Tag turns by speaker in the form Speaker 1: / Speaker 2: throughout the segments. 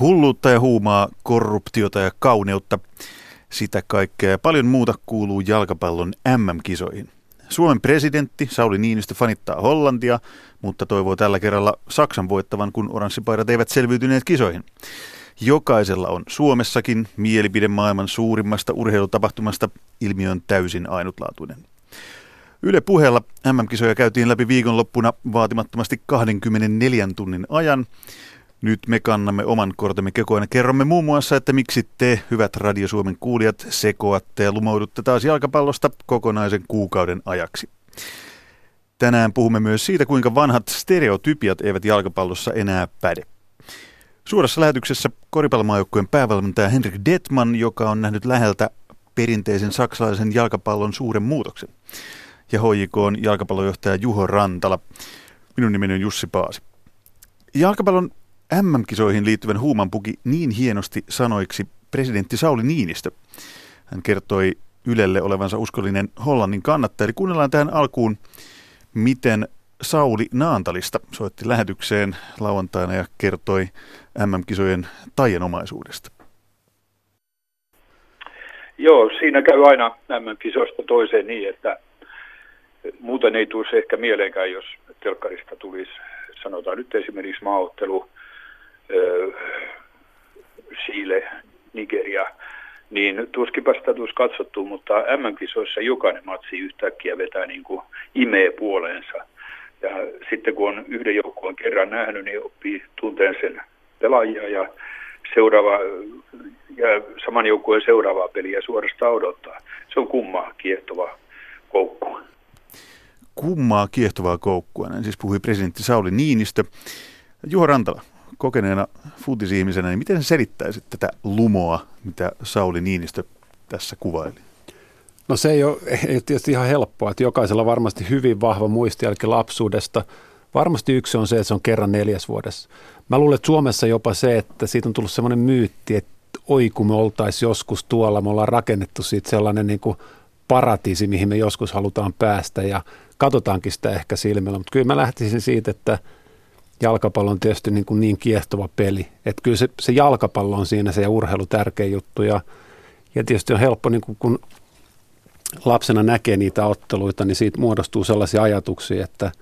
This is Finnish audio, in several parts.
Speaker 1: Hulluutta ja huumaa, korruptiota ja kauneutta. Sitä kaikkea ja paljon muuta kuuluu jalkapallon MM-kisoihin. Suomen presidentti Sauli Niinistö fanittaa Hollantia, mutta toivoo tällä kerralla Saksan voittavan, kun oranssipaidat eivät selviytyneet kisoihin. Jokaisella on Suomessakin mielipide maailman suurimmasta urheilutapahtumasta. Ilmiö on täysin ainutlaatuinen. Yle puheella MM-kisoja käytiin läpi viikonloppuna vaatimattomasti 24 tunnin ajan. Nyt me kannamme oman kortemme kekoon ja kerromme muun muassa, että miksi te, hyvät Radio Suomen kuulijat, sekoatte ja lumoudutte taas jalkapallosta kokonaisen kuukauden ajaksi. Tänään puhumme myös siitä, kuinka vanhat stereotypiat eivät jalkapallossa enää päde. Suorassa lähetyksessä koripallomaajoukkueen päävalmentaja Henrik Detman, joka on nähnyt läheltä perinteisen saksalaisen jalkapallon suuren muutoksen. Ja HJK on jalkapallojohtaja Juho Rantala. Minun nimeni on Jussi Paasi. Jalkapallon MM-kisoihin liittyvän huuman puki niin hienosti sanoiksi presidentti Sauli Niinistö. Hän kertoi Ylelle olevansa uskollinen Hollannin kannattaja. Eli kuunnellaan tähän alkuun, miten Sauli Naantalista soitti lähetykseen lauantaina ja kertoi MM-kisojen taianomaisuudesta.
Speaker 2: Joo, siinä käy aina MM-kisoista toiseen niin, että muuten ei tulisi ehkä mieleenkään, jos telkkarista tulisi, sanotaan nyt esimerkiksi maaottelu Chile, Nigeria, niin tuskinpa sitä tulisi katsottu, mutta MM-kisoissa jokainen matsi yhtäkkiä vetää niin kuin imee puoleensa. Ja sitten kun on yhden joukkueen kerran nähnyt, niin oppii tunteen sen pelaajia ja seuraava ja saman joukkueen seuraavaa peliä suorastaan odottaa. Se on kummaa kiehtova koukku.
Speaker 1: Kummaa kiehtovaa koukkua, näin siis puhui presidentti Sauli Niinistö. Juho Rantala, kokeneena futisihmisenä, niin miten selittäisit tätä lumoa, mitä Sauli Niinistö tässä kuvaili?
Speaker 3: No se ei ole, ei ole tietysti ihan helppoa, että jokaisella varmasti hyvin vahva muistijälki lapsuudesta. Varmasti yksi on se, että se on kerran neljäs vuodessa. Mä luulen, että Suomessa jopa se, että siitä on tullut semmoinen myytti, että oi kun me oltaisiin joskus tuolla, me ollaan rakennettu siitä sellainen niin kuin paratiisi, mihin me joskus halutaan päästä ja katsotaankin sitä ehkä silmällä. Mutta kyllä mä lähtisin siitä, että – jalkapallo on tietysti niin, kuin niin kiehtova peli. Että kyllä se, se jalkapallo on siinä se urheilu tärkeä juttu. Ja, ja tietysti on helppo, niin kuin kun lapsena näkee niitä otteluita, niin siitä muodostuu sellaisia ajatuksia, että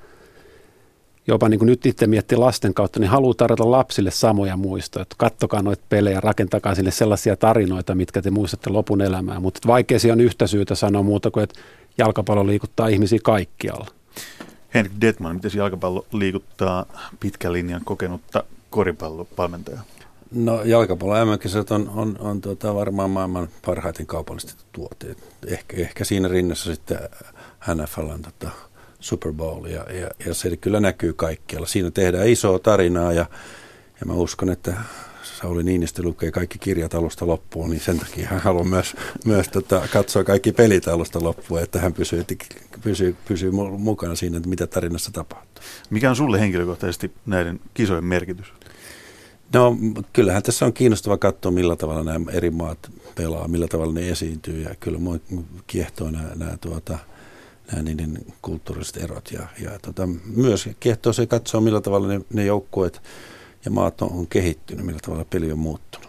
Speaker 3: jopa niin kuin nyt itse miettii lasten kautta, niin haluaa tarjota lapsille samoja muistoja. Että kattokaa noita pelejä, rakentakaa sinne sellaisia tarinoita, mitkä te muistatte lopun elämää. Mutta vaikea on yhtä syytä sanoa muuta kuin, että jalkapallo liikuttaa ihmisiä kaikkialla.
Speaker 1: Henrik Detman, miten jalkapallo liikuttaa pitkän linjan kokenutta koripallopalmentajaa?
Speaker 4: No jalkapallo mm on, on, on tuota, varmaan maailman parhaiten kaupallistettu tuote. Ehkä, ehkä siinä rinnassa sitten NFLn tota, Super Bowl ja, ja, ja se kyllä näkyy kaikkialla. Siinä tehdään isoa tarinaa ja, ja mä uskon, että Sauli Niinistö lukee kaikki kirjat alusta loppuun, niin sen takia hän haluaa myös, myös tota, katsoa kaikki pelit alusta loppuun, että hän pysyy, pysyy, pysyy mukana siinä, että mitä tarinassa tapahtuu.
Speaker 1: Mikä on sulle henkilökohtaisesti näiden kisojen merkitys?
Speaker 4: No kyllähän tässä on kiinnostava katsoa, millä tavalla nämä eri maat pelaa, millä tavalla ne esiintyy ja kyllä mua kiehtoo nämä, nämä, tuota, nämä niiden kulttuuriset erot ja, ja tota, myös kiehtoo se katsoa, millä tavalla ne, ne joukkueet ja maat on, on kehittynyt, millä tavalla peli on muuttunut.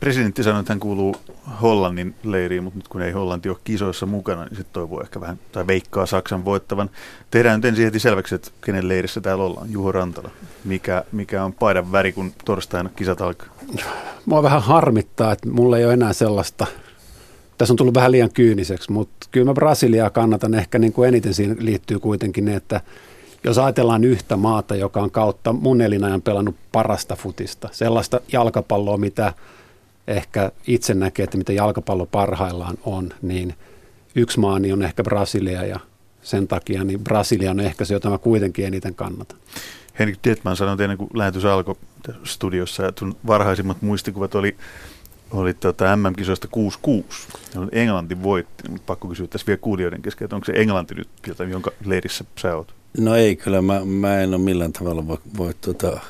Speaker 1: Presidentti sanoi, että hän kuuluu Hollannin leiriin, mutta nyt kun ei Hollanti ole kisoissa mukana, niin sitten toivoo ehkä vähän, tai veikkaa Saksan voittavan. Tehdään nyt ensin heti selväksi, että kenen leirissä täällä ollaan. Juho Rantala. Mikä, mikä on paidan väri, kun torstaina kisat alkaa?
Speaker 3: Mua vähän harmittaa, että mulla ei ole enää sellaista. Tässä on tullut vähän liian kyyniseksi, mutta kyllä mä Brasiliaa kannatan. Ehkä niin kuin eniten siinä liittyy kuitenkin ne, että jos ajatellaan yhtä maata, joka on kautta mun elinajan pelannut parasta futista, sellaista jalkapalloa, mitä ehkä itse näkee, että mitä jalkapallo parhaillaan on, niin yksi maa niin on ehkä Brasilia ja sen takia niin Brasilia on ehkä se, jota mä kuitenkin eniten kannatan.
Speaker 1: Henrik Detman sanoi ennen kuin lähetys alkoi studiossa, että varhaisimmat muistikuvat oli, oli tuota MM-kisoista 6-6. Englanti voitti. Pakko kysyä tässä vielä kuulijoiden kesken, että onko se Englanti nyt, jonka leirissä sä oot?
Speaker 4: No ei, kyllä mä, mä en ole millään tavalla voi, voi tuota,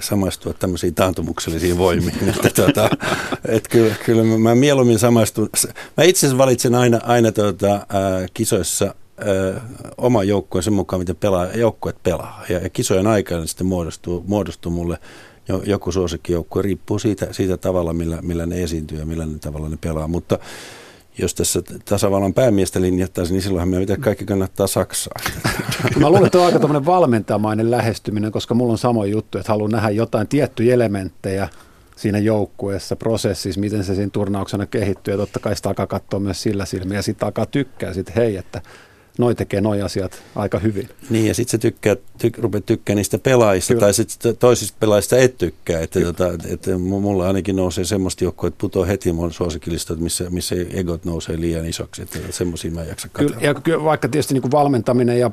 Speaker 4: samaistua tämmöisiin taantumuksellisiin voimiin. että, tuota, et kyllä, kyllä mä, mä mieluummin samaistun. Mä itse asiassa valitsen aina, aina tuota, ää, kisoissa ää, oma joukkueen sen mukaan, miten pelaa, joukkueet pelaa. Ja, ja kisojen aikana sitten muodostuu, muodostuu mulle joku suosikkijoukkue, riippuu siitä, siitä tavalla, millä, millä ne esiintyy ja millä ne tavalla ne pelaa. Mutta jos tässä tasavallan päämiestä linjattaisiin, niin silloinhan me pitää kaikki kannattaa Saksaa.
Speaker 3: Mä luulen, että on aika tämmöinen valmentamainen lähestyminen, koska mulla on sama juttu, että haluan nähdä jotain tiettyjä elementtejä siinä joukkueessa, prosessissa, miten se siinä turnauksena kehittyy. Ja totta kai sitä alkaa katsoa myös sillä silmiä ja sitten alkaa tykkää, että hei, että noi tekee noi asiat aika hyvin.
Speaker 4: Niin ja sitten se tykkää, tyk, rupeat tykkää niistä pelaajista Kyllä. tai sitten toisista pelaajista et tykkää. Että, tota, että mulla ainakin nousee semmoista joukkoa, että putoo heti mun suosikkilistat, missä, missä egot nousee liian isoksi. Että semmoisia mä en jaksa
Speaker 3: Kyllä, ja kyllä, vaikka tietysti niin kuin valmentaminen ja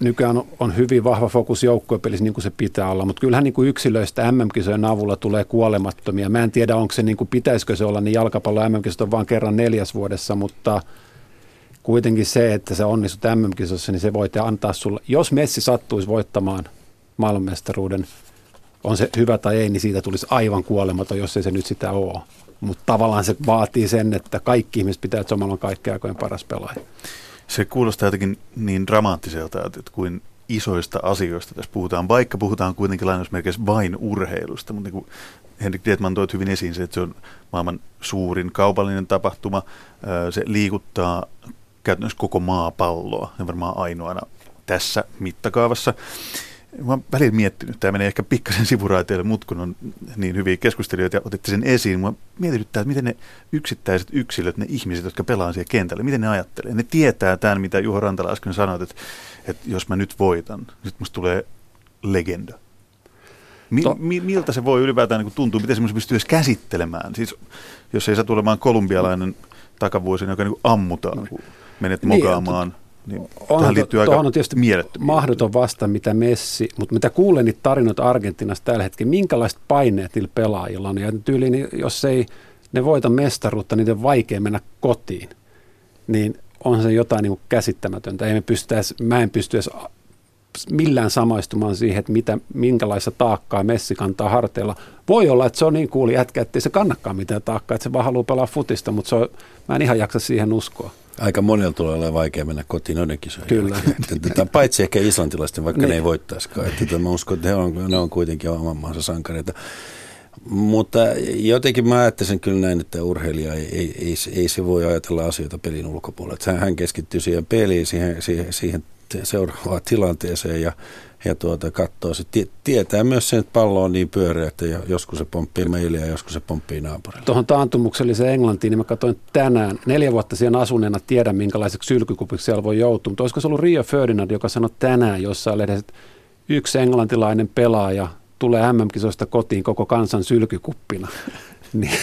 Speaker 3: nykyään on hyvin vahva fokus joukkuepelissä niin kuin se pitää olla, mutta kyllähän niin kuin yksilöistä MM-kisojen avulla tulee kuolemattomia. Mä en tiedä, onko se niin kuin, pitäisikö se olla, niin jalkapallo MM-kisat on vain kerran neljäs vuodessa, mutta – kuitenkin se, että se onnistut MM-kisossa, niin se voi antaa sulle, jos Messi sattuisi voittamaan maailmanmestaruuden, on se hyvä tai ei, niin siitä tulisi aivan kuolematon, jos ei se nyt sitä ole. Mutta tavallaan se vaatii sen, että kaikki ihmiset pitää, että Somala on kaikkein aikojen paras pelaaja.
Speaker 1: Se kuulostaa jotenkin niin dramaattiselta, että kuin isoista asioista tässä puhutaan, vaikka puhutaan kuitenkin lainausmerkeissä vain urheilusta, mutta niin Henrik Dietman toit hyvin esiin se, että se on maailman suurin kaupallinen tapahtuma, se liikuttaa käytännössä koko maapalloa, ja varmaan ainoana tässä mittakaavassa. Mä oon välillä miettinyt, tämä menee ehkä pikkasen sivuraiteille, mutta kun on niin hyviä keskustelijoita ja otitte sen esiin, mä mietityttää, että miten ne yksittäiset yksilöt, ne ihmiset, jotka pelaa siellä kentällä, miten ne ajattelee. Ne tietää tämän, mitä Juho Rantala äsken sanoi, että, että jos mä nyt voitan, nyt musta tulee legenda. Mi- to- mi- miltä se voi ylipäätään niin tuntua, miten semmoisen pystyy edes käsittelemään? Siis jos ei saa tulemaan kolumbialainen takavuosina, joka niin ammutaan, kun menet mokaamaan. Niin, niin
Speaker 3: onhan liittyy to, aika on tietysti mahdoton vasta, mitä Messi, mutta mitä kuulen niitä tarinoita Argentiinasta tällä hetkellä, minkälaiset paineet niillä pelaajilla on. Ja tyyliin, niin jos ei ne voita mestaruutta, niin on vaikea mennä kotiin. Niin on se jotain niin käsittämätöntä. Ei me pystytäisi, mä en pysty edes millään samaistumaan siihen, että mitä, minkälaista taakkaa Messi kantaa harteilla. Voi olla, että se on niin kuuli jätkä, että ei se kannakaan mitään taakkaa, että se vaan haluaa pelaa futista, mutta se on, mä en ihan jaksa siihen uskoa.
Speaker 4: Aika monella tulee olemaan vaikea mennä kotiin noiden kisojen
Speaker 3: Kyllä.
Speaker 4: Tätä, paitsi ehkä islantilaisten, vaikka niin. ne ei voittaisikaan. Että mä uskon, että he on, ne on kuitenkin oman maansa sankareita. Mutta jotenkin mä ajattelen kyllä näin, että urheilija ei, ei, ei, ei se voi ajatella asioita pelin ulkopuolella. Hän keskittyy siihen peliin, siihen, siihen, siihen seuraavaan tilanteeseen ja ja tuota, katsoo. Se tietää myös sen, että pallo on niin pyöreä, että joskus se pomppii meille ja joskus se pomppii naapurille.
Speaker 3: Tuohon taantumukselliseen Englantiin, niin mä katsoin tänään, neljä vuotta siihen asuneena tiedän, minkälaiseksi sylkykupiksi siellä voi joutua. Mutta olisiko se ollut Rio Ferdinand, joka sanoi tänään jossain lehdessä, että yksi englantilainen pelaaja tulee MM-kisoista kotiin koko kansan sylkykuppina. Niin,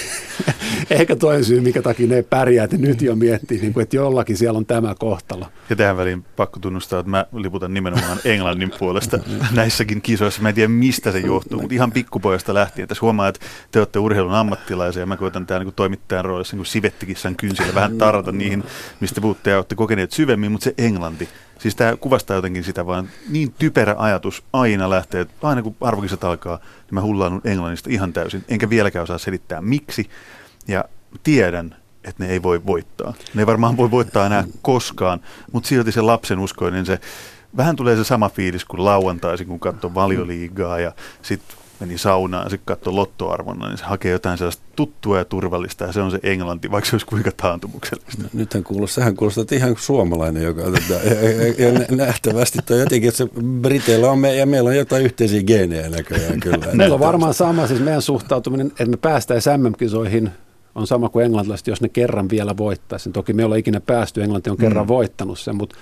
Speaker 3: ehkä toinen syy, mikä takia ne pärjää, että nyt jo miettii, niin kuin, että jollakin siellä on tämä kohtalo.
Speaker 1: Ja tähän väliin pakko tunnustaa, että mä liputan nimenomaan Englannin puolesta näissäkin kisoissa. Mä en tiedä, mistä se johtuu, mutta ihan pikkupojasta lähtien. Tässä huomaa, että te olette urheilun ammattilaisia ja mä koitan täällä niin toimittajan roolissa niin sivettikissan kynsillä vähän tarata niihin, mistä puhutte ja olette kokeneet syvemmin, mutta se Englanti, Siis tämä kuvastaa jotenkin sitä vaan niin typerä ajatus aina lähtee, että aina kun arvokisat alkaa, niin mä hullaan Englannista ihan täysin. Enkä vieläkään osaa selittää miksi. Ja tiedän, että ne ei voi voittaa. Ne ei varmaan voi voittaa enää koskaan, mutta silti se lapsen uskoinen, se vähän tulee se sama fiilis kuin lauantaisin, kun katsoo valioliigaa ja sitten meni saunaan ja sitten katsoi lottoarvonna, niin se hakee jotain sellaista tuttua ja turvallista ja se on se englanti, vaikka se olisi kuinka taantumuksellista. No,
Speaker 4: nythän kuulostaa, sehän kuulostaa että ihan suomalainen, joka tota, ja, ja, ja, nähtävästi toi jotenkin, että se Briteillä on me, ja meillä on jotain yhteisiä geenejä näköjään kyllä.
Speaker 3: meillä on varmaan sama, siis meidän suhtautuminen, että me päästäisiin MM-kisoihin on sama kuin englantilaiset, jos ne kerran vielä voittaisiin. Toki me ollaan ikinä päästy, Englanti on kerran mm. voittanut sen, mutta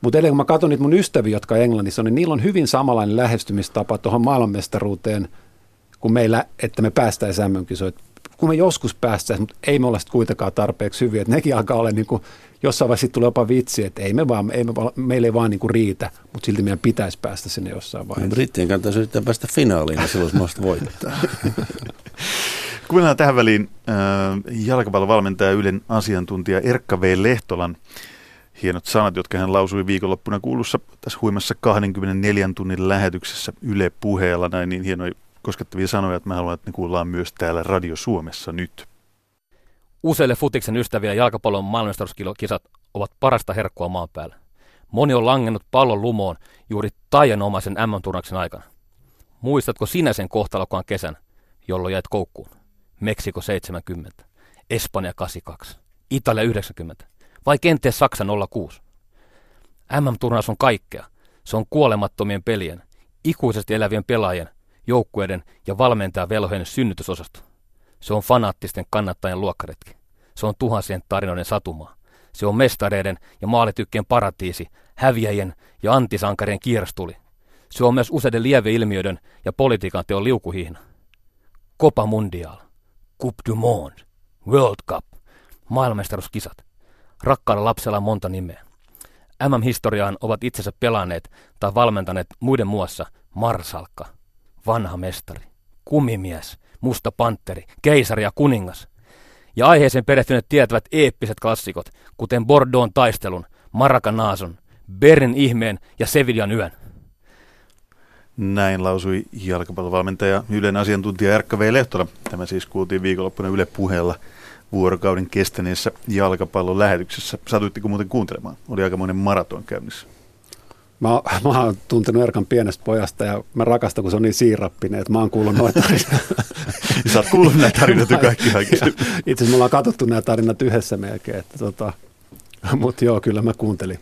Speaker 3: mutta edelleen kun mä katson niitä mun ystäviä, jotka Englannissa on, niin niillä on hyvin samanlainen lähestymistapa tuohon maailmanmestaruuteen kuin meillä, että me päästäisiin mm Kun me joskus päästäisiin, mutta ei me olla sitten kuitenkaan tarpeeksi hyviä. Että nekin alkaa olla niin kuin, jossain vaiheessa tulee jopa vitsi, että ei me vaan, ei me, meille ei vaan niin kuin riitä, mutta silti meidän pitäisi päästä sinne jossain vaiheessa.
Speaker 4: Brittien kannattaisi yrittää päästä finaaliin ja silloin voittaa.
Speaker 1: Kuunnellaan tähän väliin äh, jalkapallovalmentaja Ylen asiantuntija Erkka V. Lehtolan hienot sanat, jotka hän lausui viikonloppuna kuulussa tässä huimassa 24 tunnin lähetyksessä Yle puheella. Näin niin hienoja koskettavia sanoja, että mä haluan, että ne kuullaan myös täällä Radio Suomessa nyt.
Speaker 5: Useille futiksen ystäviä jalkapallon maailmanmestaruuskisat ovat parasta herkkua maan päällä. Moni on langennut pallon lumoon juuri taianomaisen M-turnauksen aikana. Muistatko sinä sen kohtalokkaan kesän, jolloin jäit koukkuun? Meksiko 70, Espanja 82, Italia 90 vai kenties Saksa 06? MM-turnaus on kaikkea. Se on kuolemattomien pelien, ikuisesti elävien pelaajien, joukkueiden ja valmentajan velhojen synnytysosasto. Se on fanaattisten kannattajien luokkaretki. Se on tuhansien tarinoiden satumaa. Se on mestareiden ja maalitykkien paratiisi, häviäjien ja antisankarien kierstuli. Se on myös useiden lieveilmiöiden ja politiikan teon liukuhihna. Copa Mundial, Coupe du Monde, World Cup, maailmanmestaruuskisat. Rakkaalla lapsella on monta nimeä. MM-historiaan ovat itsensä pelanneet tai valmentaneet muiden muassa Marsalkka, vanha mestari, kumimies, musta panteri, keisari ja kuningas. Ja aiheeseen perehtyneet tietävät eeppiset klassikot, kuten Bordeaux taistelun, Maracanaason, Berin ihmeen ja Sevillan yön.
Speaker 1: Näin lausui jalkapallovalmentaja Ylen asiantuntija Erkka V. Lehtola. Tämä siis kuultiin viikonloppuna Yle puheella vuorokauden kestäneessä jalkapallon lähetyksessä. Satuitteko muuten kuuntelemaan? Oli aikamoinen maraton käynnissä.
Speaker 3: Mä, mä oon tuntenut Erkan pienestä pojasta ja mä rakastan, kun se on niin siirappinen, että mä oon kuullut noita tarinoita.
Speaker 1: Sä oot kuullut näitä tarinoita kaikki
Speaker 3: Itse asiassa me ollaan katsottu nämä tarinat yhdessä melkein, että tota, mutta joo, kyllä mä kuuntelin.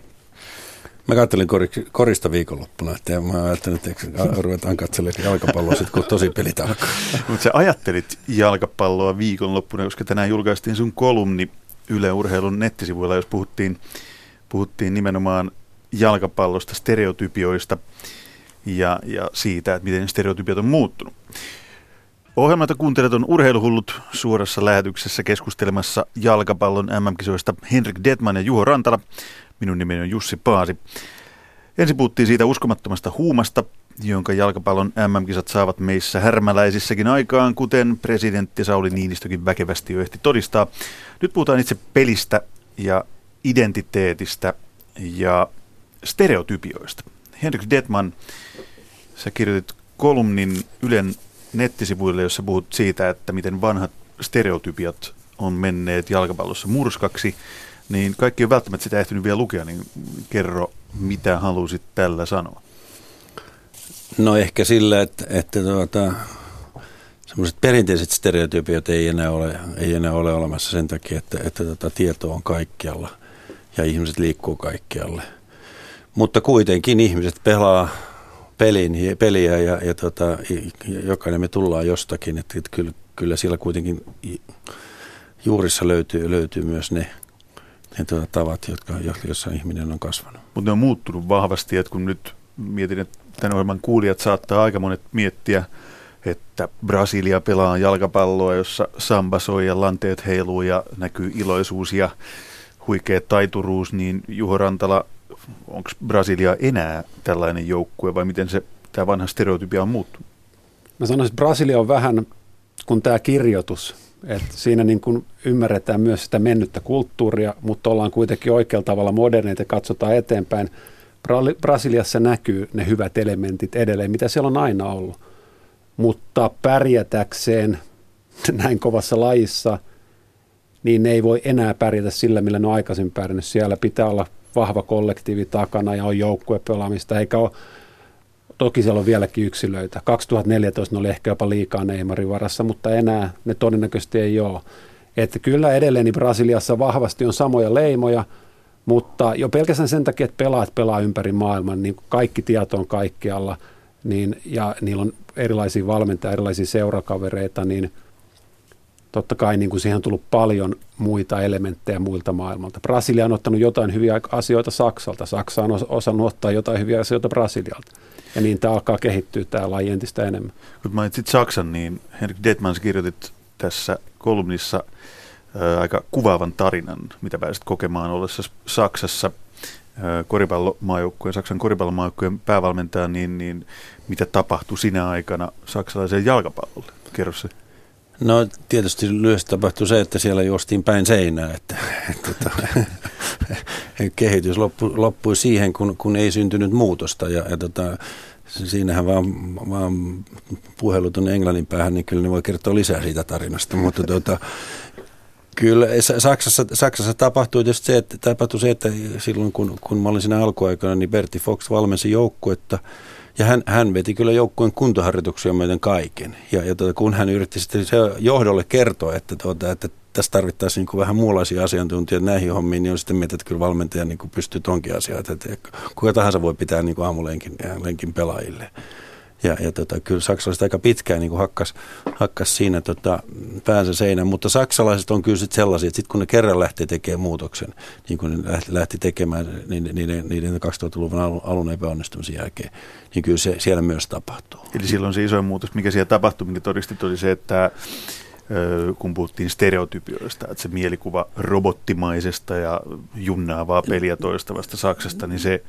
Speaker 4: Mä katselin korista viikonloppuna, että mä ajattelin, että ruvetaan katselemaan jalkapalloa sitten, kun tosi pelit alkaa.
Speaker 1: Mutta sä ajattelit jalkapalloa viikonloppuna, koska tänään julkaistiin sun kolumni Yle Urheilun nettisivuilla, jos puhuttiin, puhuttiin nimenomaan jalkapallosta, stereotypioista ja, ja siitä, että miten stereotypiot on muuttunut. Ohjelmata kuuntelet on Urheiluhullut suorassa lähetyksessä keskustelemassa jalkapallon MM-kisoista Henrik Detman ja Juho Rantala. Minun nimeni on Jussi Paasi. Ensin puhuttiin siitä uskomattomasta huumasta, jonka jalkapallon MM-kisat saavat meissä härmäläisissäkin aikaan, kuten presidentti Sauli Niinistökin väkevästi jo ehti todistaa. Nyt puhutaan itse pelistä ja identiteetistä ja stereotypioista. Henrik Detman, sä kirjoitit kolumnin Ylen nettisivuille, jossa puhut siitä, että miten vanhat stereotypiat on menneet jalkapallossa murskaksi – niin kaikki on välttämättä sitä ehtinyt vielä lukea, niin kerro, mitä halusit tällä sanoa?
Speaker 4: No ehkä sillä, että, että tuota, semmoiset perinteiset stereotypiot ei enää ole, ei enää ole olemassa sen takia, että, että tuota, tieto on kaikkialla ja ihmiset liikkuu kaikkialle. Mutta kuitenkin ihmiset pelaa pelin, peliä ja, ja tota, jokainen me tullaan jostakin, että, että kyllä, kyllä siellä kuitenkin juurissa löytyy, löytyy myös ne ne tuota, tavat, jotka, joissa ihminen on kasvanut.
Speaker 1: Mutta ne on muuttunut vahvasti, että kun nyt mietin, että tämän ohjelman kuulijat saattaa aika monet miettiä, että Brasilia pelaa jalkapalloa, jossa samba soi ja lanteet heiluu ja näkyy iloisuus ja huikea taituruus, niin Juho Rantala, onko Brasilia enää tällainen joukkue vai miten se tämä vanha stereotypia on muuttunut?
Speaker 3: Mä sanoisin, että Brasilia on vähän kuin tämä kirjoitus, et siinä niin kuin ymmärretään myös sitä mennyttä kulttuuria, mutta ollaan kuitenkin oikealla tavalla moderneita ja katsotaan eteenpäin. Brasiliassa näkyy ne hyvät elementit edelleen, mitä siellä on aina ollut. Mutta pärjätäkseen näin kovassa lajissa, niin ne ei voi enää pärjätä sillä, millä ne on aikaisemmin pärjännyt. Siellä pitää olla vahva kollektiivi takana ja on joukkuepelaamista, eikä ole Toki siellä on vieläkin yksilöitä. 2014 ne oli ehkä jopa liikaa Neymarin varassa, mutta enää ne todennäköisesti ei ole. Että kyllä edelleen niin Brasiliassa vahvasti on samoja leimoja, mutta jo pelkästään sen takia, että pelaat pelaa ympäri maailman, niin kaikki tieto on kaikkialla, niin, ja niillä on erilaisia valmentajia, erilaisia seurakavereita, niin totta kai niin kuin siihen on tullut paljon muita elementtejä muilta maailmalta. Brasilia on ottanut jotain hyviä asioita Saksalta, Saksa on osannut ottaa jotain hyviä asioita Brasilialta. Ja niin tämä alkaa kehittyä tämä laji entistä enemmän.
Speaker 1: Kun mainitsit Saksan, niin Henrik Detmans kirjoitit tässä kolumnissa aika kuvaavan tarinan, mitä pääsit kokemaan ollessa Saksassa koripallomaajoukkueen, Saksan koripallomaajoukkueen päävalmentaja, niin, niin mitä tapahtui sinä aikana saksalaiseen jalkapallolle? Kerro se.
Speaker 4: No tietysti lyhyesti tapahtui se, että siellä juostiin päin seinää, että, että, että kehitys loppui, loppui siihen, kun, kun ei syntynyt muutosta. Ja, ja tota, siinähän vaan, vaan puhelu tuonne Englannin päähän, niin kyllä ne voi kertoa lisää siitä tarinasta, mutta tota, Kyllä, Saksassa, Saksassa tapahtui tietysti se, että, tapahtui se, että silloin kun, kun mä olin siinä alkuaikana, niin Berti Fox valmensi joukkuetta, Ja hän, hän veti kyllä joukkueen kuntoharjoituksia myöten kaiken. Ja, ja tuota, kun hän yritti sitten se johdolle kertoa, että, tuota, että tässä tarvittaisiin niin vähän muunlaisia asiantuntijoita näihin hommiin, niin on sitten miettinyt, että kyllä valmentaja niin pystyy tonkin asiaan. Että, kuka tahansa voi pitää niin aamulenkin lenkin pelaajille. Ja, ja tota, kyllä saksalaiset aika pitkään niin hakkas, hakkas siinä tota, päänsä seinään, mutta saksalaiset on kyllä sit sellaisia, että sit kun ne kerran lähtee tekemään muutoksen, niin kuin ne lähti, lähti tekemään niiden, niiden, niiden 2000-luvun alun, alun epäonnistumisen jälkeen, niin kyllä se siellä myös tapahtuu.
Speaker 1: Eli silloin se isoin muutos, mikä siellä tapahtui, minkä todistit, oli se, että kun puhuttiin stereotypioista, että se mielikuva robottimaisesta ja junnaavaa peliä toistavasta Saksasta, niin se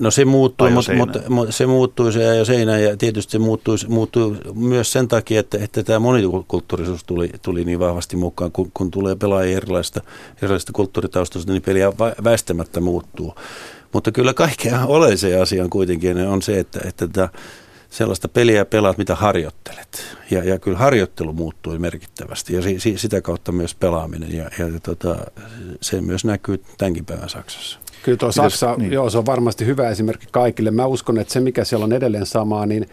Speaker 4: No se muuttui, mutta, mutta, mutta se muuttui se jo seinään ja tietysti se muuttui, muuttui myös sen takia, että, että tämä monikulttuurisuus tuli, tuli niin vahvasti mukaan, kun, kun tulee pelaajia erilaista, erilaista kulttuuritaustoista, niin peliä väistämättä muuttuu. Mutta kyllä kaikkea oleellisen asian kuitenkin on se, että, että tätä sellaista peliä pelaat, mitä harjoittelet. Ja, ja kyllä harjoittelu muuttui merkittävästi ja si, si, sitä kautta myös pelaaminen ja, ja tota, se myös näkyy tämänkin päivän Saksassa.
Speaker 3: Kyllä tuo Saksa, niin. joo, se on varmasti hyvä esimerkki kaikille. Mä uskon, että se mikä siellä on edelleen samaa, niin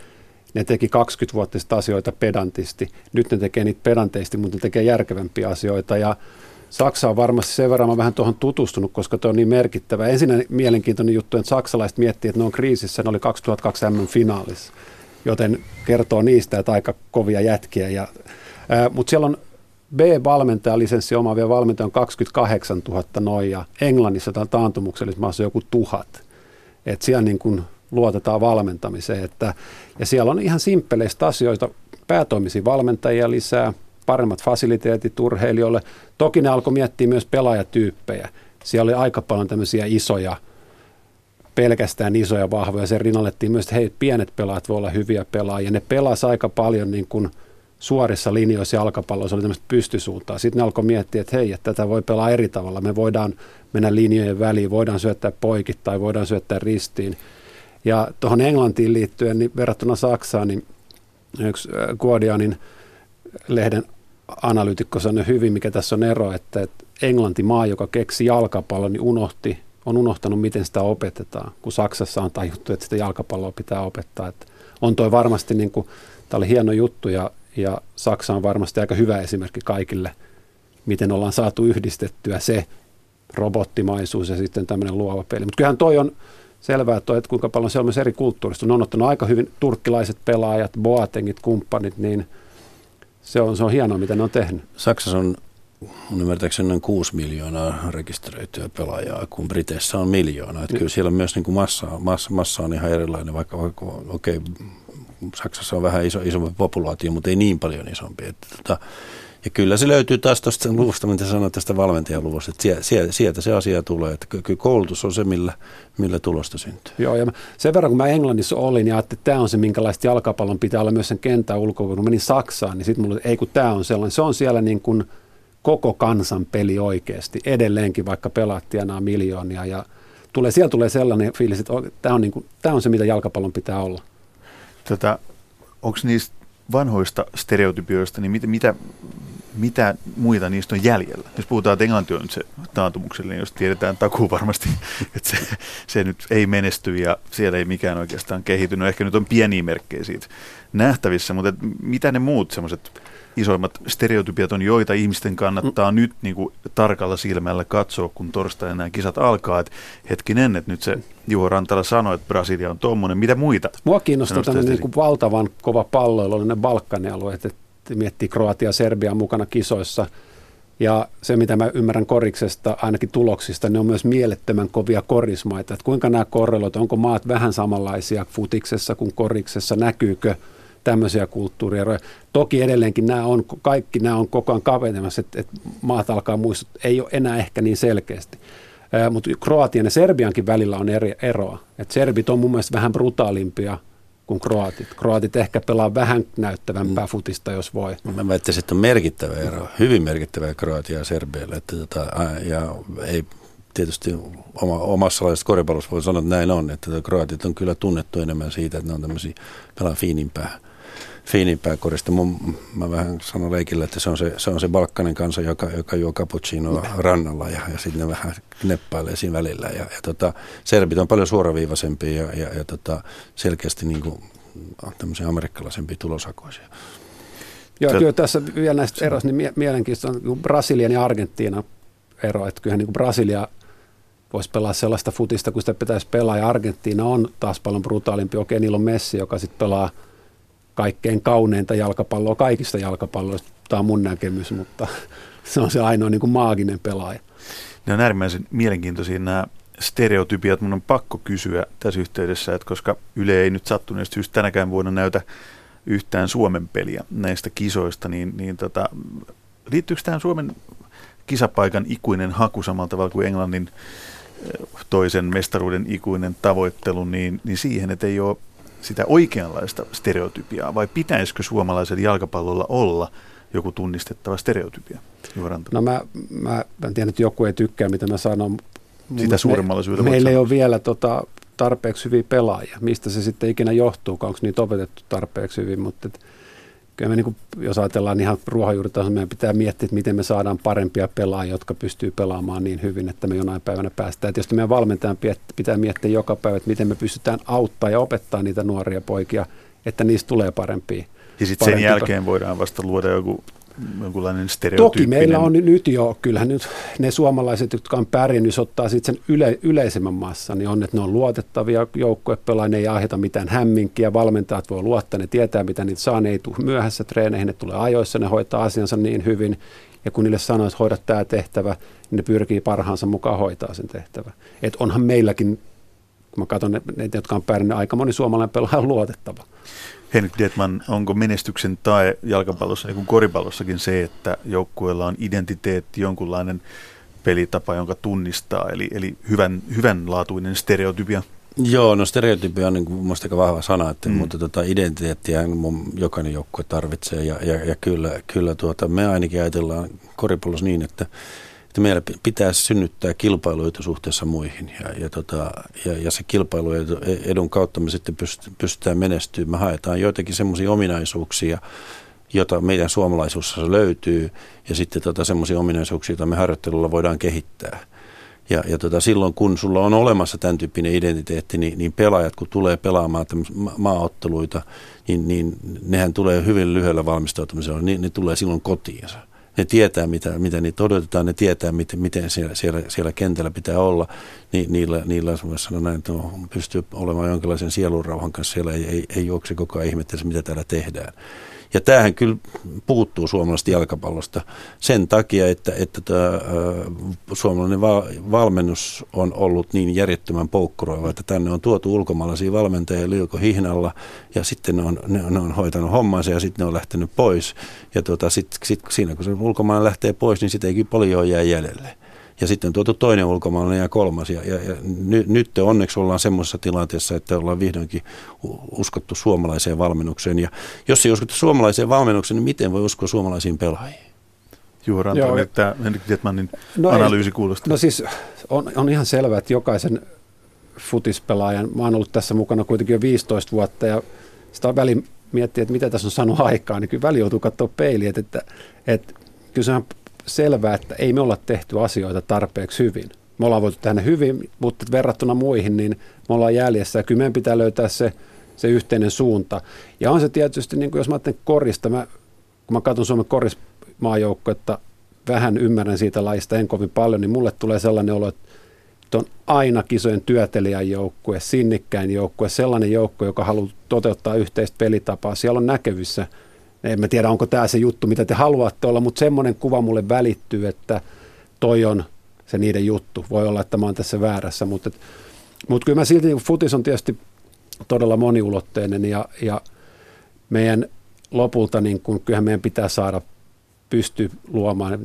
Speaker 3: ne teki 20 vuotta asioita pedantisti. Nyt ne tekee niitä pedanteisesti, mutta ne tekee järkevämpiä asioita ja Saksa on varmasti sen verran mä vähän tuohon tutustunut, koska tuo on niin merkittävä. Ensin mielenkiintoinen juttu, että saksalaiset miettii, että ne on kriisissä, ne oli 2002 M-finaalissa, joten kertoo niistä, että aika kovia jätkiä. Ja, mutta siellä on B-valmentaja, lisenssi omaavia valmentaja on 28 000 noin ja Englannissa tai taantumuksellisessa maassa joku tuhat. Että siellä niin kuin luotetaan valmentamiseen. Että, ja siellä on ihan simppeleistä asioita, päätoimisia valmentajia lisää, paremmat fasiliteetit urheilijoille. Toki ne alkoi miettiä myös pelaajatyyppejä. Siellä oli aika paljon tämmöisiä isoja, pelkästään isoja vahvoja. Sen rinnallettiin myös, että hei, pienet pelaajat voi olla hyviä pelaajia. Ne pelasivat aika paljon niin kuin – suorissa linjoissa jalkapalloissa oli tämmöistä pystysuuntaa. Sitten ne alkoi miettiä, että hei, että tätä voi pelaa eri tavalla. Me voidaan mennä linjojen väliin, voidaan syöttää poikit tai voidaan syöttää ristiin. Ja tuohon Englantiin liittyen, niin verrattuna Saksaan, niin yksi äh, Guardianin lehden analyytikko sanoi hyvin, mikä tässä on ero, että, Englanti maa, joka keksi jalkapallon, niin unohti, on unohtanut, miten sitä opetetaan, kun Saksassa on tajuttu, että sitä jalkapalloa pitää opettaa. Että on toi varmasti, niin kuin, tämä oli hieno juttu ja ja Saksa on varmasti aika hyvä esimerkki kaikille, miten ollaan saatu yhdistettyä se robottimaisuus ja sitten tämmöinen luova peli. Mutta kyllähän toi on selvää, että, toi, että kuinka paljon siellä on myös eri kulttuurista. Ne on ottanut aika hyvin turkkilaiset pelaajat, Boatengit, kumppanit, niin se on, se on hienoa, mitä ne on tehnyt.
Speaker 4: Saksassa on mun ymmärtääkseni noin 6 miljoonaa rekisteröityä pelaajaa, kun Briteissä on miljoona. Että kyllä siellä myös niin kuin massa, massa, massa on ihan erilainen, vaikka, vaikka okei, okay, Saksassa on vähän iso, isompi populaatio, mutta ei niin paljon isompi. Että, tota, ja kyllä se löytyy taas tuosta luvusta, mitä sanoit tästä valmentajaluvusta, että sieltä, sieltä se asia tulee, että kyllä koulutus on se, millä, millä tulosta syntyy.
Speaker 3: Joo, ja sen verran kun mä Englannissa olin ja että tämä on se, minkälaista jalkapallon pitää olla myös sen kentän ulkopuolella, kun menin Saksaan, niin sitten mulle, ei kun tämä on sellainen, se on siellä niin kuin koko kansan peli oikeasti, edelleenkin vaikka pelaat tienaa miljoonia ja tulee, siellä tulee sellainen fiilis, että tämä on, niin kuin, tämä on se, mitä jalkapallon pitää olla.
Speaker 1: Tota, Onko niistä vanhoista stereotypioista, niin mitä, mitä, mitä muita niistä on jäljellä? Jos puhutaan, että Englanti on se taantumuksellinen, niin jos tiedetään takuu varmasti, että se, se nyt ei menesty ja siellä ei mikään oikeastaan kehittynyt. Ehkä nyt on pieniä merkkejä siitä nähtävissä, mutta mitä ne muut semmoiset isoimmat stereotypiat on, joita ihmisten kannattaa mm. nyt niin kuin, tarkalla silmällä katsoa, kun torstaina nämä kisat alkaa. Et hetkinen, että nyt se Juho Rantala sanoi, että Brasilia on tuommoinen. Mitä muita?
Speaker 3: Mua kiinnostaa tämmöinen niin kuin valtavan kova palloilu, ne Balkanialueet, että miettii Kroatia Serbia mukana kisoissa. Ja se, mitä mä ymmärrän koriksesta, ainakin tuloksista, ne on myös mielettömän kovia korismaita. Että kuinka nämä korreloit, onko maat vähän samanlaisia futiksessa kuin koriksessa, näkyykö – tämmöisiä kulttuurieroja. Toki edelleenkin nämä on, kaikki nämä on koko ajan kapenemassa, että, että maat alkaa muistuttaa, ei ole enää ehkä niin selkeästi. Mutta Kroatian ja Serbiankin välillä on eri eroa. Et serbit on mun mielestä vähän brutaalimpia kuin kroatit. Kroatit ehkä pelaa vähän näyttävämpää mm. futista, jos voi.
Speaker 4: Mä väittäisin, että on merkittävä ero, hyvin merkittävä Kroatia ja Serbialle. Että tota, ja ei tietysti oma, omassa laajassa koripallossa voi sanoa, että näin on, että kroatit on kyllä tunnettu enemmän siitä, että ne on tämmöisiä pelaa fiinimpää fiinimpää korista. Mun, mä vähän sanon leikillä, että se on se, se, on se balkkanen kansa, joka, joka juo cappuccinoa rannalla ja, ja sitten ne vähän neppailee siinä välillä. Ja, ja tota, serbit on paljon suoraviivaisempia ja, ja, ja tota, selkeästi niin kuin, tämmöisiä amerikkalaisempia tulosakoisia.
Speaker 3: Joo, kyllä tässä vielä näistä eroista, niin mielenkiintoista on Brasilian ja Argentiinan ero, että kyllähän niin kuin Brasilia voisi pelaa sellaista futista, kun sitä pitäisi pelaa, ja Argentiina on taas paljon brutaalimpi. Okei, niillä on Messi, joka sitten pelaa kaikkein kauneinta jalkapalloa kaikista jalkapalloista. Tämä on mun näkemys, mutta se on se ainoa niin kuin maaginen pelaaja.
Speaker 1: Ne on äärimmäisen mielenkiintoisia nämä stereotypiat. Mun on pakko kysyä tässä yhteydessä, että koska Yle ei nyt sattuneesta syystä tänäkään vuonna näytä yhtään Suomen peliä näistä kisoista, niin, niin tota, liittyykö tähän Suomen kisapaikan ikuinen haku samalla tavalla kuin Englannin toisen mestaruuden ikuinen tavoittelu, niin, niin siihen, että ei ole sitä oikeanlaista stereotypiaa, vai pitäisikö suomalaisella jalkapallolla olla joku tunnistettava stereotypia?
Speaker 3: No mä, mä, mä tiedän, että joku ei tykkää, mitä mä sanon.
Speaker 1: Sitä suuremmalla syyllä
Speaker 3: me, Meillä ei ole vielä tota, tarpeeksi hyviä pelaajia. Mistä se sitten ikinä johtuu, onko niitä opetettu tarpeeksi hyvin, mutta et, kyllä me niin kuin, jos ajatellaan ihan ruohonjuuritasolla, meidän pitää miettiä, että miten me saadaan parempia pelaajia, jotka pystyy pelaamaan niin hyvin, että me jonain päivänä päästään. Tietysti meidän valmentajan pitää miettiä joka päivä, että miten me pystytään auttaa ja opettaa niitä nuoria poikia, että niistä tulee parempia.
Speaker 1: Ja sitten sen jälkeen voidaan vasta luoda joku jonkunlainen stereotyyppinen...
Speaker 3: Toki meillä on nyt jo, kyllähän nyt ne suomalaiset, jotka on pärjännyt, jos ottaa sitten sen yle, yleisemmän massa, niin on, että ne on luotettavia joukkuepelaajia, ne ei aiheuta mitään hämminkiä, valmentajat voi luottaa, ne tietää, mitä niitä saa, ne ei tule myöhässä treeneihin, ne tulee ajoissa, ne hoitaa asiansa niin hyvin, ja kun niille sanoo, että hoida tämä tehtävä, niin ne pyrkii parhaansa mukaan hoitaa sen tehtävä. Että onhan meilläkin, kun mä katson ne, ne jotka on pärjännyt, aika moni suomalainen pelaaja on luotettava.
Speaker 1: Henrik Dietman, onko menestyksen tai jalkapallossa niin kuin koripallossakin se, että joukkueella on identiteetti, jonkunlainen pelitapa, jonka tunnistaa, eli, eli hyvän, hyvänlaatuinen stereotypia?
Speaker 4: Joo, no stereotypia on niin kuin musta aika vahva sana, että, mm. mutta tota, identiteettiä jokainen joukkue tarvitsee ja, ja, ja kyllä, kyllä tuota, me ainakin ajatellaan koripallossa niin, että että meillä pitää synnyttää kilpailuita suhteessa muihin ja, ja, tota, ja, ja se kilpailuedun kautta me sitten pystytään menestymään. Me haetaan joitakin semmoisia ominaisuuksia, jota meidän suomalaisuudessa löytyy ja sitten tota, semmoisia ominaisuuksia, joita me harjoittelulla voidaan kehittää. Ja, ja tota, silloin kun sulla on olemassa tämän tyyppinen identiteetti, niin, niin pelaajat kun tulee pelaamaan maaotteluita, niin, niin nehän tulee hyvin lyhyellä valmistautumisella, niin ne tulee silloin kotiinsa ne tietää, mitä, mitä niitä odotetaan, ne tietää, miten, miten siellä, siellä, siellä kentällä pitää olla. Ni, niillä, niillä sanon näin, että no, pystyy olemaan jonkinlaisen sielunrauhan kanssa siellä, ei, ei, ei juokse koko ajan ihmettele, mitä täällä tehdään. Ja tämähän kyllä puuttuu suomalaisesta jalkapallosta sen takia, että, että tämä, suomalainen val, valmennus on ollut niin järjettömän poukkuroiva, että tänne on tuotu ulkomaalaisia valmentajia liuko hihnalla ja sitten ne on, ne, ne on hoitanut hommansa ja sitten ne on lähtenyt pois. Ja tuota, sit, sit, siinä kun se ulkomaalainen lähtee pois, niin sitten ei paljon jää jäljelle ja sitten tuotu toinen ulkomaalainen ja kolmas. Ja, ja, ja ny, nyt onneksi ollaan semmoisessa tilanteessa, että ollaan vihdoinkin uskottu suomalaiseen valmennukseen. Ja jos ei uskottu suomalaiseen valmennukseen, niin miten voi uskoa suomalaisiin pelaajiin?
Speaker 1: Juho Rantanen, että Henrik Dietmanin no analyysi kuulostaa.
Speaker 3: No siis on, on ihan selvää, että jokaisen futispelaajan, mä oon ollut tässä mukana kuitenkin jo 15 vuotta ja sitä on väli miettiä, että mitä tässä on saanut aikaa, niin kyllä väli joutuu katsoa peiliä, että, että, että kyllä se on selvää, että ei me olla tehty asioita tarpeeksi hyvin. Me ollaan voitu tehdä hyvin, mutta verrattuna muihin, niin me ollaan jäljessä. Ja kyllä meidän pitää löytää se, se yhteinen suunta. Ja on se tietysti, niin kuin jos mä ajattelen korista, mä, kun mä katson Suomen korismaajoukkoetta, vähän ymmärrän siitä laista, en kovin paljon, niin mulle tulee sellainen olo, että on aina kisojen työtelijän joukkue, sinnikkäin joukkue, sellainen joukko, joka haluaa toteuttaa yhteistä pelitapaa. Siellä on näkevissä – en mä tiedä, onko tämä se juttu, mitä te haluatte olla, mutta semmoinen kuva mulle välittyy, että toi on se niiden juttu. Voi olla, että mä oon tässä väärässä, mutta, mutta kyllä mä silti, niin futis on tietysti todella moniulotteinen ja, ja meidän lopulta, niin kun, kyllähän meidän pitää saada pysty luomaan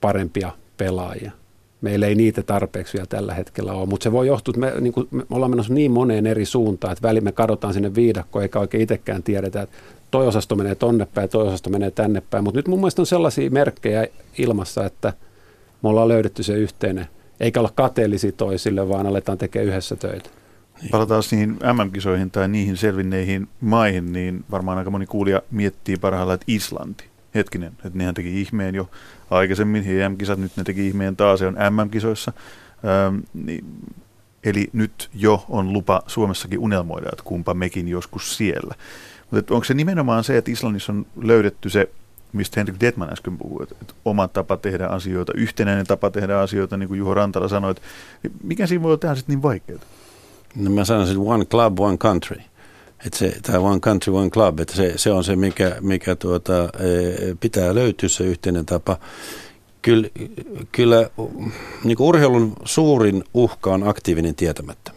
Speaker 3: parempia pelaajia. Meillä ei niitä tarpeeksi vielä tällä hetkellä ole, mutta se voi johtua, että me, niin kuin, me ollaan menossa niin moneen eri suuntaan, että väliin me kadotaan sinne viidakkoon, eikä oikein itsekään tiedetä, että toi osasto menee tonne päin, toi osasto menee tänne päin. Mutta nyt mun mielestä on sellaisia merkkejä ilmassa, että me ollaan löydetty se yhteinen, eikä olla kateellisia toisille, vaan aletaan tekemään yhdessä töitä.
Speaker 1: Niin. Palataan niihin MM-kisoihin tai niihin selvinneihin maihin, niin varmaan aika moni kuulija miettii parhaillaan, että Islanti. Hetkinen, että nehän teki ihmeen jo aikaisemmin, EM-kisat, nyt ne teki ihmeen taas, se on MM-kisoissa. Ähm, niin, eli nyt jo on lupa Suomessakin unelmoida, että kumpa mekin joskus siellä. Mutta onko se nimenomaan se, että Islannissa on löydetty se, mistä Henrik Detman äsken puhui, että, että oma tapa tehdä asioita, yhtenäinen tapa tehdä asioita, niin kuin Juho Rantala sanoi, että mikä siinä voi tehdä sitten niin vaikeaa?
Speaker 4: No mä sanoisin one club, one country. Että se, tämä one country, one club, että se, se on se, mikä, mikä tuota, e, pitää löytyä se yhteinen tapa. Kyllä, kyllä niin urheilun suurin uhka on aktiivinen tietämättömyys.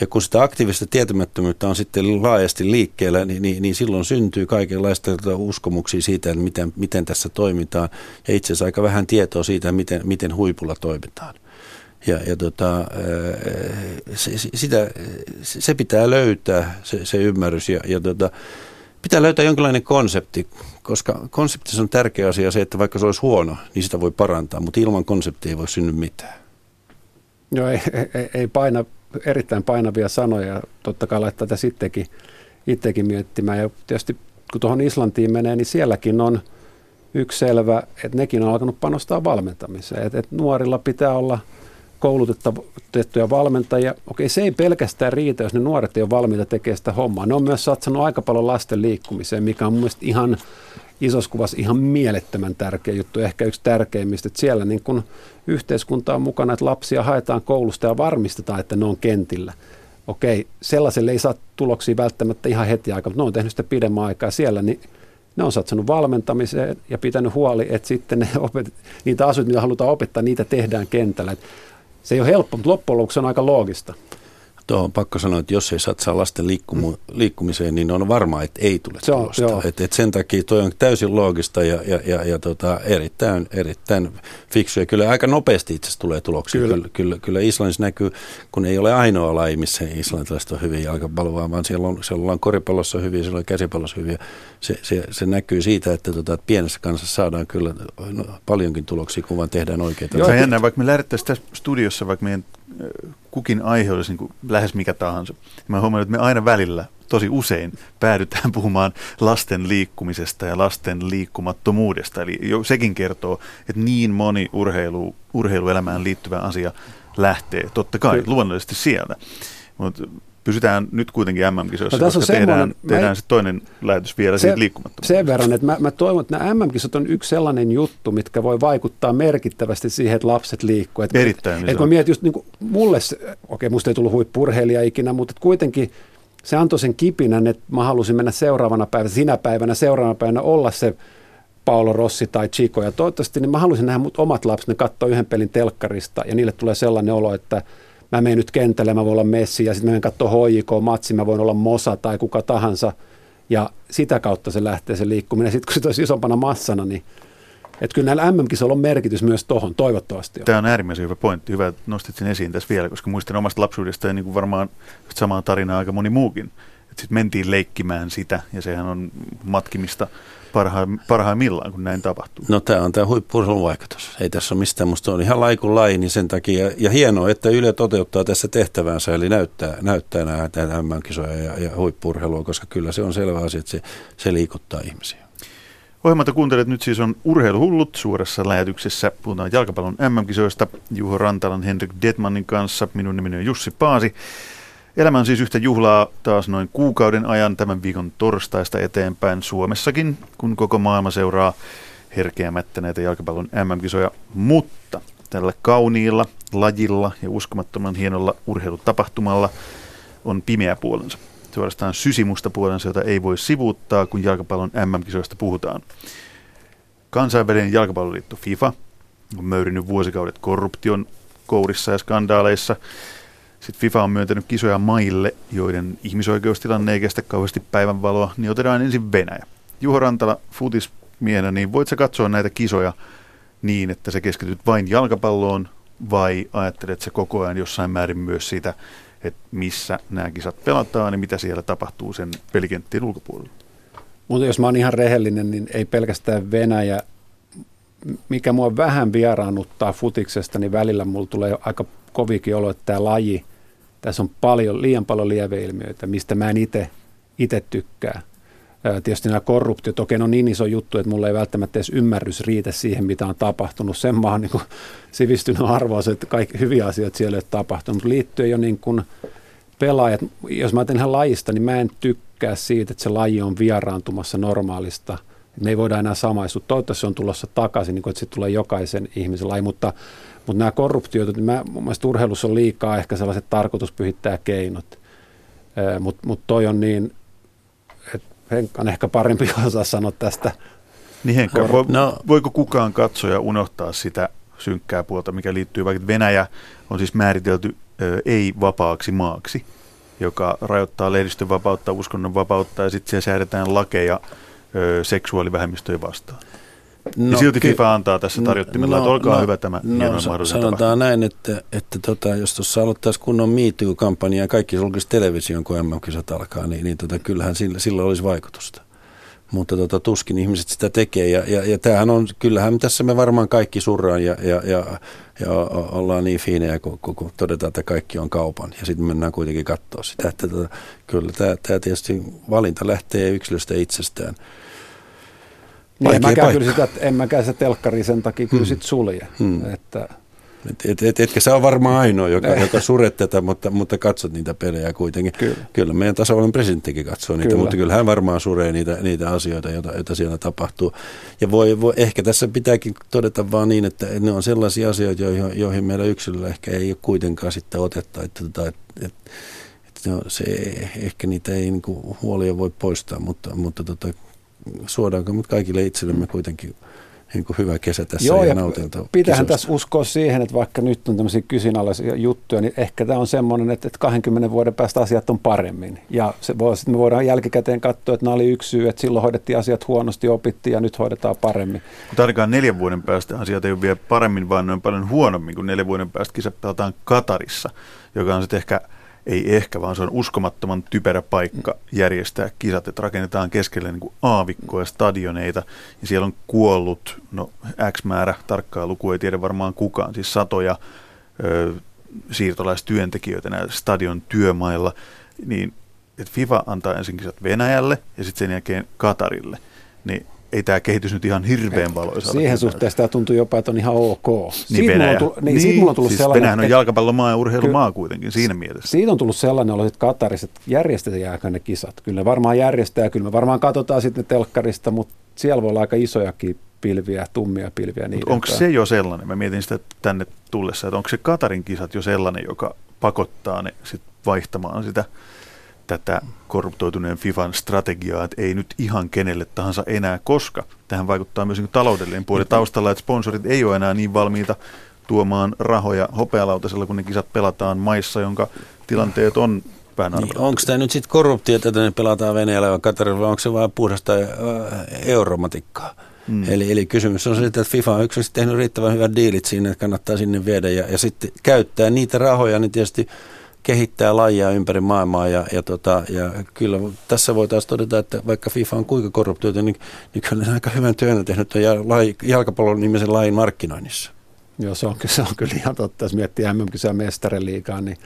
Speaker 4: Ja kun sitä aktiivista tietämättömyyttä on sitten laajasti liikkeellä, niin, niin, niin silloin syntyy kaikenlaista uskomuksia siitä, että miten, miten tässä toimitaan. Ja itse asiassa aika vähän tietoa siitä, miten, miten huipulla toimitaan. Ja, ja tota, se, sitä, se pitää löytää, se, se ymmärrys. Ja, ja tota, pitää löytää jonkinlainen konsepti, koska konseptissa on tärkeä asia se, että vaikka se olisi huono, niin sitä voi parantaa, mutta ilman konseptia ei voi synny mitään.
Speaker 3: Joo, ei, ei, ei paina, erittäin painavia sanoja. Totta kai laittaa tätä sittenkin, itsekin miettimään. Ja tietysti kun tuohon Islantiin menee, niin sielläkin on yksi selvä, että nekin on alkanut panostaa valmentamiseen. Että, että nuorilla pitää olla – koulutettuja valmentajia. Okei, se ei pelkästään riitä, jos ne nuoret ei ole valmiita tekemään sitä hommaa. Ne on myös satsannut aika paljon lasten liikkumiseen, mikä on mun ihan isossa kuvassa ihan mielettömän tärkeä juttu, ehkä yksi tärkeimmistä, että siellä niin kun yhteiskunta on mukana, että lapsia haetaan koulusta ja varmistetaan, että ne on kentillä. Okei, sellaiselle ei saa tuloksia välttämättä ihan heti aikaa, mutta ne on tehnyt sitä pidemmän aikaa siellä, niin ne on satsannut valmentamiseen ja pitänyt huoli, että sitten ne opet- niitä asioita, mitä halutaan opettaa, niitä tehdään kentällä. Et se ei ole helppo, mutta loppujen lopuksi on aika loogista.
Speaker 4: Tuo on pakko sanoa, että jos ei satsaa lasten liikkumu, liikkumiseen, niin on varmaa, että ei tule se on, tulosta. Et, et sen takia tuo on täysin loogista ja, ja, ja, ja tota, erittäin, erittäin fiksu. Ja kyllä aika nopeasti itse asiassa tulee tuloksia. Kyllä. Kyllä, kyllä, kyllä Islannissa näkyy, kun ei ole ainoa laji, missä islantilaiset on hyvin jalkapalloa, vaan siellä on, siellä on koripallossa hyviä, siellä on käsipallossa hyviä. Se, se, se näkyy siitä, että, tota, että pienessä kansassa saadaan kyllä no, paljonkin tuloksia, kun vaan tehdään oikeita.
Speaker 1: Joo, jännä, vaikka me lähdettäisiin tässä studiossa, vaikka meidän kukin aihe olisi niin kuin lähes mikä tahansa. Mä huomannut, että me aina välillä, tosi usein, päädytään puhumaan lasten liikkumisesta ja lasten liikkumattomuudesta. Eli jo sekin kertoo, että niin moni urheilu, urheiluelämään liittyvä asia lähtee, totta kai, luonnollisesti sieltä. Mutta pysytään nyt kuitenkin MM-kisoissa, no, koska tehdään, tehdään sitten toinen lähetys vielä se, siitä liikkumattomuudesta.
Speaker 3: Sen verran, että mä, mä toivon, että nämä MM-kisat on yksi sellainen juttu, mitkä voi vaikuttaa merkittävästi siihen, että lapset liikkuu. Et,
Speaker 1: Erittäin.
Speaker 3: Et, et kun mietit just niin kuin, mulle, okei musta ei tullut huippurheilija ikinä, mutta kuitenkin se antoi sen kipinän, että mä halusin mennä seuraavana päivänä, sinä päivänä, seuraavana päivänä olla se Paolo Rossi tai Chico. Ja toivottavasti niin mä halusin nähdä mut omat lapset, ne katsoo yhden pelin telkkarista ja niille tulee sellainen olo, että – mä menen nyt kentälle, mä voin olla Messi ja sitten mä menen katsoa HJK-matsi, mä voin olla Mosa tai kuka tahansa. Ja sitä kautta se lähtee se liikkuminen. Sitten kun se olisi isompana massana, niin että kyllä näillä mm on merkitys myös tuohon, toivottavasti.
Speaker 1: Tämä on äärimmäisen hyvä pointti. Hyvä, että nostit sen esiin tässä vielä, koska muistan omasta lapsuudesta ja niin kuin varmaan samaa tarinaa aika moni muukin. Sitten mentiin leikkimään sitä ja sehän on matkimista parha- parhaimmillaan, kun näin tapahtuu.
Speaker 4: No tämä on tämä huippurheilun vaikutus. Ei tässä ole mistään, musta on ihan laikun laji, niin sen takia. Ja hienoa, että Yle toteuttaa tässä tehtävänsä, eli näyttää, näyttää näitä MM-kisoja ja, ja huippurheilua, koska kyllä se on selvä asia, että se, se liikuttaa ihmisiä.
Speaker 1: Ohjelmata kuuntelet nyt siis on Urheiluhullut suorassa lähetyksessä. Puhutaan jalkapallon MM-kisoista Juho Rantalan Henrik Detmanin kanssa. Minun nimeni on Jussi Paasi. Elämä on siis yhtä juhlaa taas noin kuukauden ajan tämän viikon torstaista eteenpäin Suomessakin, kun koko maailma seuraa herkeämättä näitä jalkapallon MM-kisoja. Mutta tällä kauniilla lajilla ja uskomattoman hienolla urheilutapahtumalla on pimeä puolensa. Suorastaan sysimusta puolensa, jota ei voi sivuuttaa, kun jalkapallon MM-kisoista puhutaan. Kansainvälinen jalkapalloliitto FIFA on möyrinyt vuosikaudet korruption kourissa ja skandaaleissa – sitten FIFA on myöntänyt kisoja maille, joiden ihmisoikeustilanne ei kestä kauheasti päivänvaloa, niin otetaan ensin Venäjä. Juho Rantala futismiehenä, niin voit sä katsoa näitä kisoja niin, että sä keskityt vain jalkapalloon vai ajattelet se koko ajan jossain määrin myös sitä, että missä nämä kisat pelataan ja mitä siellä tapahtuu sen pelikenttien ulkopuolella?
Speaker 3: Mutta jos mä oon ihan rehellinen, niin ei pelkästään Venäjä, mikä mua vähän vieraannuttaa futiksesta, niin välillä mulla tulee aika kovikin olo, että tämä laji – Tässä on paljon, liian paljon lieveilmiöitä, mistä mä en itse tykkää. Tietysti nämä korruptiot, okei, on niin iso juttu, että mulla ei välttämättä edes ymmärrys riitä siihen, mitä on tapahtunut. Sen maan niin sivistynyt arvoa, että kaikki hyviä asioita siellä ei ole tapahtunut. Liittyen jo niin kuin pelaajat, jos mä ajattelen ihan lajista, niin mä en tykkää siitä, että se laji on vieraantumassa normaalista. Me ei voida enää samaistua. Toivottavasti se on tulossa takaisin, niin kuin, että se tulee jokaisen ihmisen laji, mutta, mutta nämä korruptiot, niin mä, mun mielestä urheilussa on liikaa ehkä sellaiset tarkoituspyhittää keinot. Mutta mut toi on niin, että Henkka on ehkä parempi osaa sanoa tästä.
Speaker 1: Niin Henkka, vo, no. voiko kukaan katsoja unohtaa sitä synkkää puolta, mikä liittyy vaikka Venäjä on siis määritelty ei-vapaaksi maaksi, joka rajoittaa lehdistön vapautta, uskonnon vapautta ja sitten siellä säädetään lakeja ö, seksuaalivähemmistöjä vastaan. No, ja silti FIFA antaa tässä no, tarjottimella, no, että olkaa no, hyvä tämä no,
Speaker 4: mahdollisuus. Sanotaan tapa. näin, että, että tota, jos tuossa aloittaisi kunnon MeToo-kampanja ja kaikki sulkisi television, kun MM-kisat alkaa, niin, niin tota, kyllähän sillä, sillä olisi vaikutusta mutta tota, tuskin ihmiset sitä tekee. Ja, ja, ja tämähän on, kyllähän tässä me varmaan kaikki surraan ja, ja, ja, ja ollaan niin fiinejä, kun, kun, kun todetaan, että kaikki on kaupan. Ja sitten mennään kuitenkin katsoa sitä. Että tota, kyllä tämä, tämä tietysti valinta lähtee yksilöstä itsestään.
Speaker 3: Niin, en mäkään, kyllä sitä, en mäkään se telkkari sen takia kyllä hmm. sit sulje. Hmm. Että,
Speaker 4: et, et, et, etkä sä ole varmaan ainoa, joka, joka suret tätä, mutta, mutta katsot niitä pelejä kuitenkin. Kyllä, kyllä meidän tasavallan presidenttikin katsoo niitä, kyllä. mutta kyllä hän varmaan suree niitä, niitä asioita, joita, joita siellä tapahtuu. Ja voi, voi, ehkä tässä pitääkin todeta vaan niin, että ne on sellaisia asioita, joihin, joihin meillä yksilöllä ehkä ei ole kuitenkaan sitten otetta, että, että, että, että, että no, se, ehkä niitä ei niin kuin, huolia voi poistaa, mutta, mutta tota, suodaanko mutta kaikille itsellemme kuitenkin niin kuin hyvä kesä tässä Joo, ja, nautinto.
Speaker 3: Pitähän tässä uskoa siihen, että vaikka nyt on tämmöisiä kysynalaisia juttuja, niin ehkä tämä on semmoinen, että, että 20 vuoden päästä asiat on paremmin. Ja se voi, sitten me voidaan jälkikäteen katsoa, että nämä oli yksi syy, että silloin hoidettiin asiat huonosti, opittiin ja nyt hoidetaan paremmin.
Speaker 1: Mutta ainakaan neljän vuoden päästä asiat ei ole vielä paremmin, vaan ne on paljon huonommin, kuin neljän vuoden päästä kisat pelataan Katarissa, joka on sitten ehkä – ei ehkä, vaan se on uskomattoman typerä paikka järjestää kisat, että rakennetaan keskelle niin aavikkoja, stadioneita, ja siellä on kuollut, no X määrä, tarkkaa luku ei tiedä varmaan kukaan, siis satoja ö, siirtolaistyöntekijöitä näillä stadion työmailla, niin että FIFA antaa ensin kisat Venäjälle ja sitten sen jälkeen Katarille, niin ei tämä kehitys nyt ihan hirveän valoisa.
Speaker 3: Siihen suhteessa tämä tuntuu jopa, että on ihan ok. Niin
Speaker 1: siitä Venäjä. Mulla on tullut, niin, niin, siitä mulla on tullut siis sellainen, Venäjän on jalkapallomaa ja urheilumaa ky- kuitenkin siinä mielessä.
Speaker 3: Siitä on tullut sellainen olo, että Katarissa, että järjestetäänkö ne kisat. Kyllä ne varmaan järjestää, kyllä me varmaan katsotaan sitten telkkarista, mutta siellä voi olla aika isojakin pilviä, tummia pilviä.
Speaker 1: onko se jo sellainen, mä mietin sitä tänne tullessa, että onko se Katarin kisat jo sellainen, joka pakottaa ne sit vaihtamaan sitä tätä korruptoituneen FIFAn strategiaa, että ei nyt ihan kenelle tahansa enää, koska tähän vaikuttaa myös niin taloudellinen puoli taustalla, että sponsorit ei ole enää niin valmiita tuomaan rahoja hopealautasella, kun ne kisat pelataan maissa, jonka tilanteet on
Speaker 4: niin, Onko tämä nyt sitten korruptio, että ne pelataan Venäjällä vai Katarilla, vai onko se vain puhdasta euromatikkaa? Mm. Eli, eli kysymys on se, että FIFA on yksinkertaisesti tehnyt riittävän hyvät diilit siinä, että kannattaa sinne viedä ja, ja sitten käyttää niitä rahoja, niin tietysti kehittää lajia ympäri maailmaa ja, ja, tota, ja kyllä tässä voitaisiin todeta, että vaikka FIFA on kuinka korruptioita, niin, niin kyllä aika hyvän työn tehnyt jalkapallon nimisen lajin markkinoinnissa.
Speaker 3: Joo, se on, se on kyllä ihan totta. Jos miettii MM-kisää mestariliigaa niin,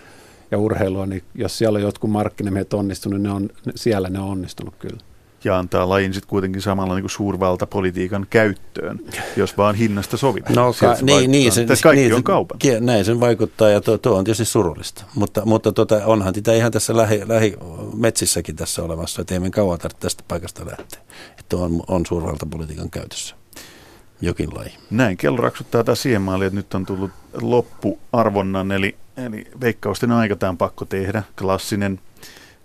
Speaker 3: ja urheilua, niin jos siellä on jotkut markkinamiehet onnistunut, ne on, siellä ne on onnistunut kyllä
Speaker 1: ja antaa lajin sitten kuitenkin samalla niin kuin suurvaltapolitiikan käyttöön, jos vaan hinnasta sovitaan.
Speaker 4: No, ka- niin, niin, se, kaikki niin, on kaupan. Näin sen vaikuttaa ja tuo, tuo on tietysti surullista, mutta, mutta tota, onhan sitä ihan tässä lähi, lähimetsissäkin tässä olemassa, että ei me kauan tarvitse tästä paikasta lähteä, että on, on suurvaltapolitiikan käytössä jokin laji.
Speaker 1: Näin, kello raksuttaa taas siihen maaliin, että nyt on tullut loppuarvonnan, eli, eli veikkausten aika tämä on pakko tehdä. Klassinen,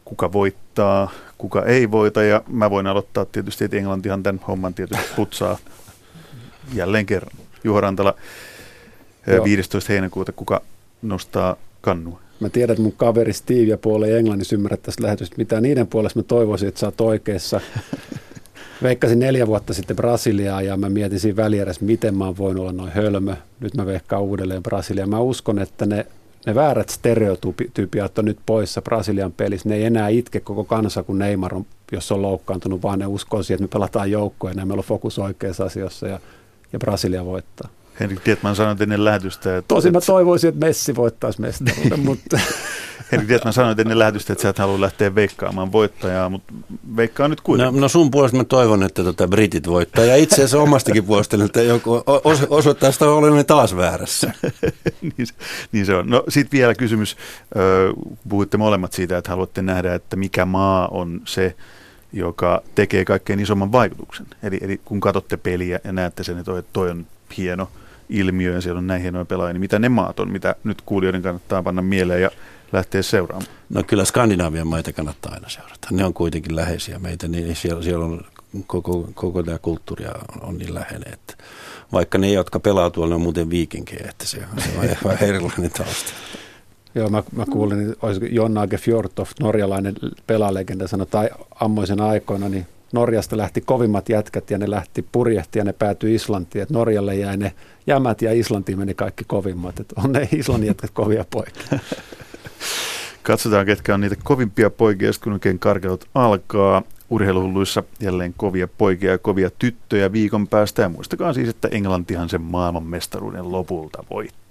Speaker 1: kuka voittaa, kuka ei voita. Ja mä voin aloittaa tietysti, että Englantihan tämän homman tietysti putsaa jälleen kerran. Juho Rantala, Joo. 15. heinäkuuta, kuka nostaa kannua?
Speaker 3: Mä tiedän, että mun kaveri Steve ja puoli Englannissa ymmärrät tästä lähetystä, mitä niiden puolesta mä toivoisin, että sä oot oikeassa. Veikkasin neljä vuotta sitten Brasiliaa ja mä mietin siinä välierässä, miten mä oon voinut olla noin hölmö. Nyt mä veikkaan uudelleen Brasiliaa. Mä uskon, että ne ne väärät stereotypiat on nyt poissa Brasilian pelissä. Ne ei enää itke koko kansa, kun Neymar on, jos on loukkaantunut, vaan ne uskoo siihen, että me pelataan joukkoja ja meillä on fokus oikeassa asiassa ja, ja Brasilia voittaa.
Speaker 1: Henrik Dietman sanoi ennen lähetystä, että...
Speaker 3: Tosin mä toivoisin, että Messi voittaisi mestaruuden, mutta...
Speaker 1: Henrik Dietman sanoi ennen lähetystä, että sä et halua lähteä veikkaamaan voittajaa, mutta veikkaa nyt kuitenkin.
Speaker 4: No, no sun puolesta mä toivon, että tota Britit voittaa. Ja itse asiassa omastakin puolestani, että joku os, osoittaa sitä olen taas väärässä.
Speaker 1: niin, se, niin se on. No sitten vielä kysymys. Puhuitte molemmat siitä, että haluatte nähdä, että mikä maa on se, joka tekee kaikkein isomman vaikutuksen. Eli, eli kun katsotte peliä ja näette sen, että toi on hieno ilmiö ja siellä on näin hienoja pelaajia, niin mitä ne maat on, mitä nyt kuulijoiden kannattaa panna mieleen ja lähteä seuraamaan?
Speaker 4: No kyllä Skandinavian maita kannattaa aina seurata. Ne on kuitenkin läheisiä meitä, niin siellä, siellä on koko, koko tämä kulttuuri on niin läheinen, että vaikka ne, jotka pelaa tuolla, ne on muuten viikinkejä, että se on, se on vähän erilainen tausta.
Speaker 3: Joo, mä, mä kuulin, että olisi Jonnake Fjordtoft, norjalainen pelalegenda, sanoi, tai ammoisen aikoina, niin Norjasta lähti kovimmat jätkät ja ne lähti purjehti ja ne päätyi Islantiin. Että Norjalle jäi ne jämät ja Islantiin meni kaikki kovimmat. Että on ne Islannin jätkät kovia poikia.
Speaker 1: Katsotaan, ketkä on niitä kovimpia poikia, kun oikein karkeut alkaa. Urheiluhulluissa jälleen kovia poikia ja kovia tyttöjä viikon päästä. Ja muistakaa siis, että Englantihan sen maailmanmestaruuden lopulta voitti.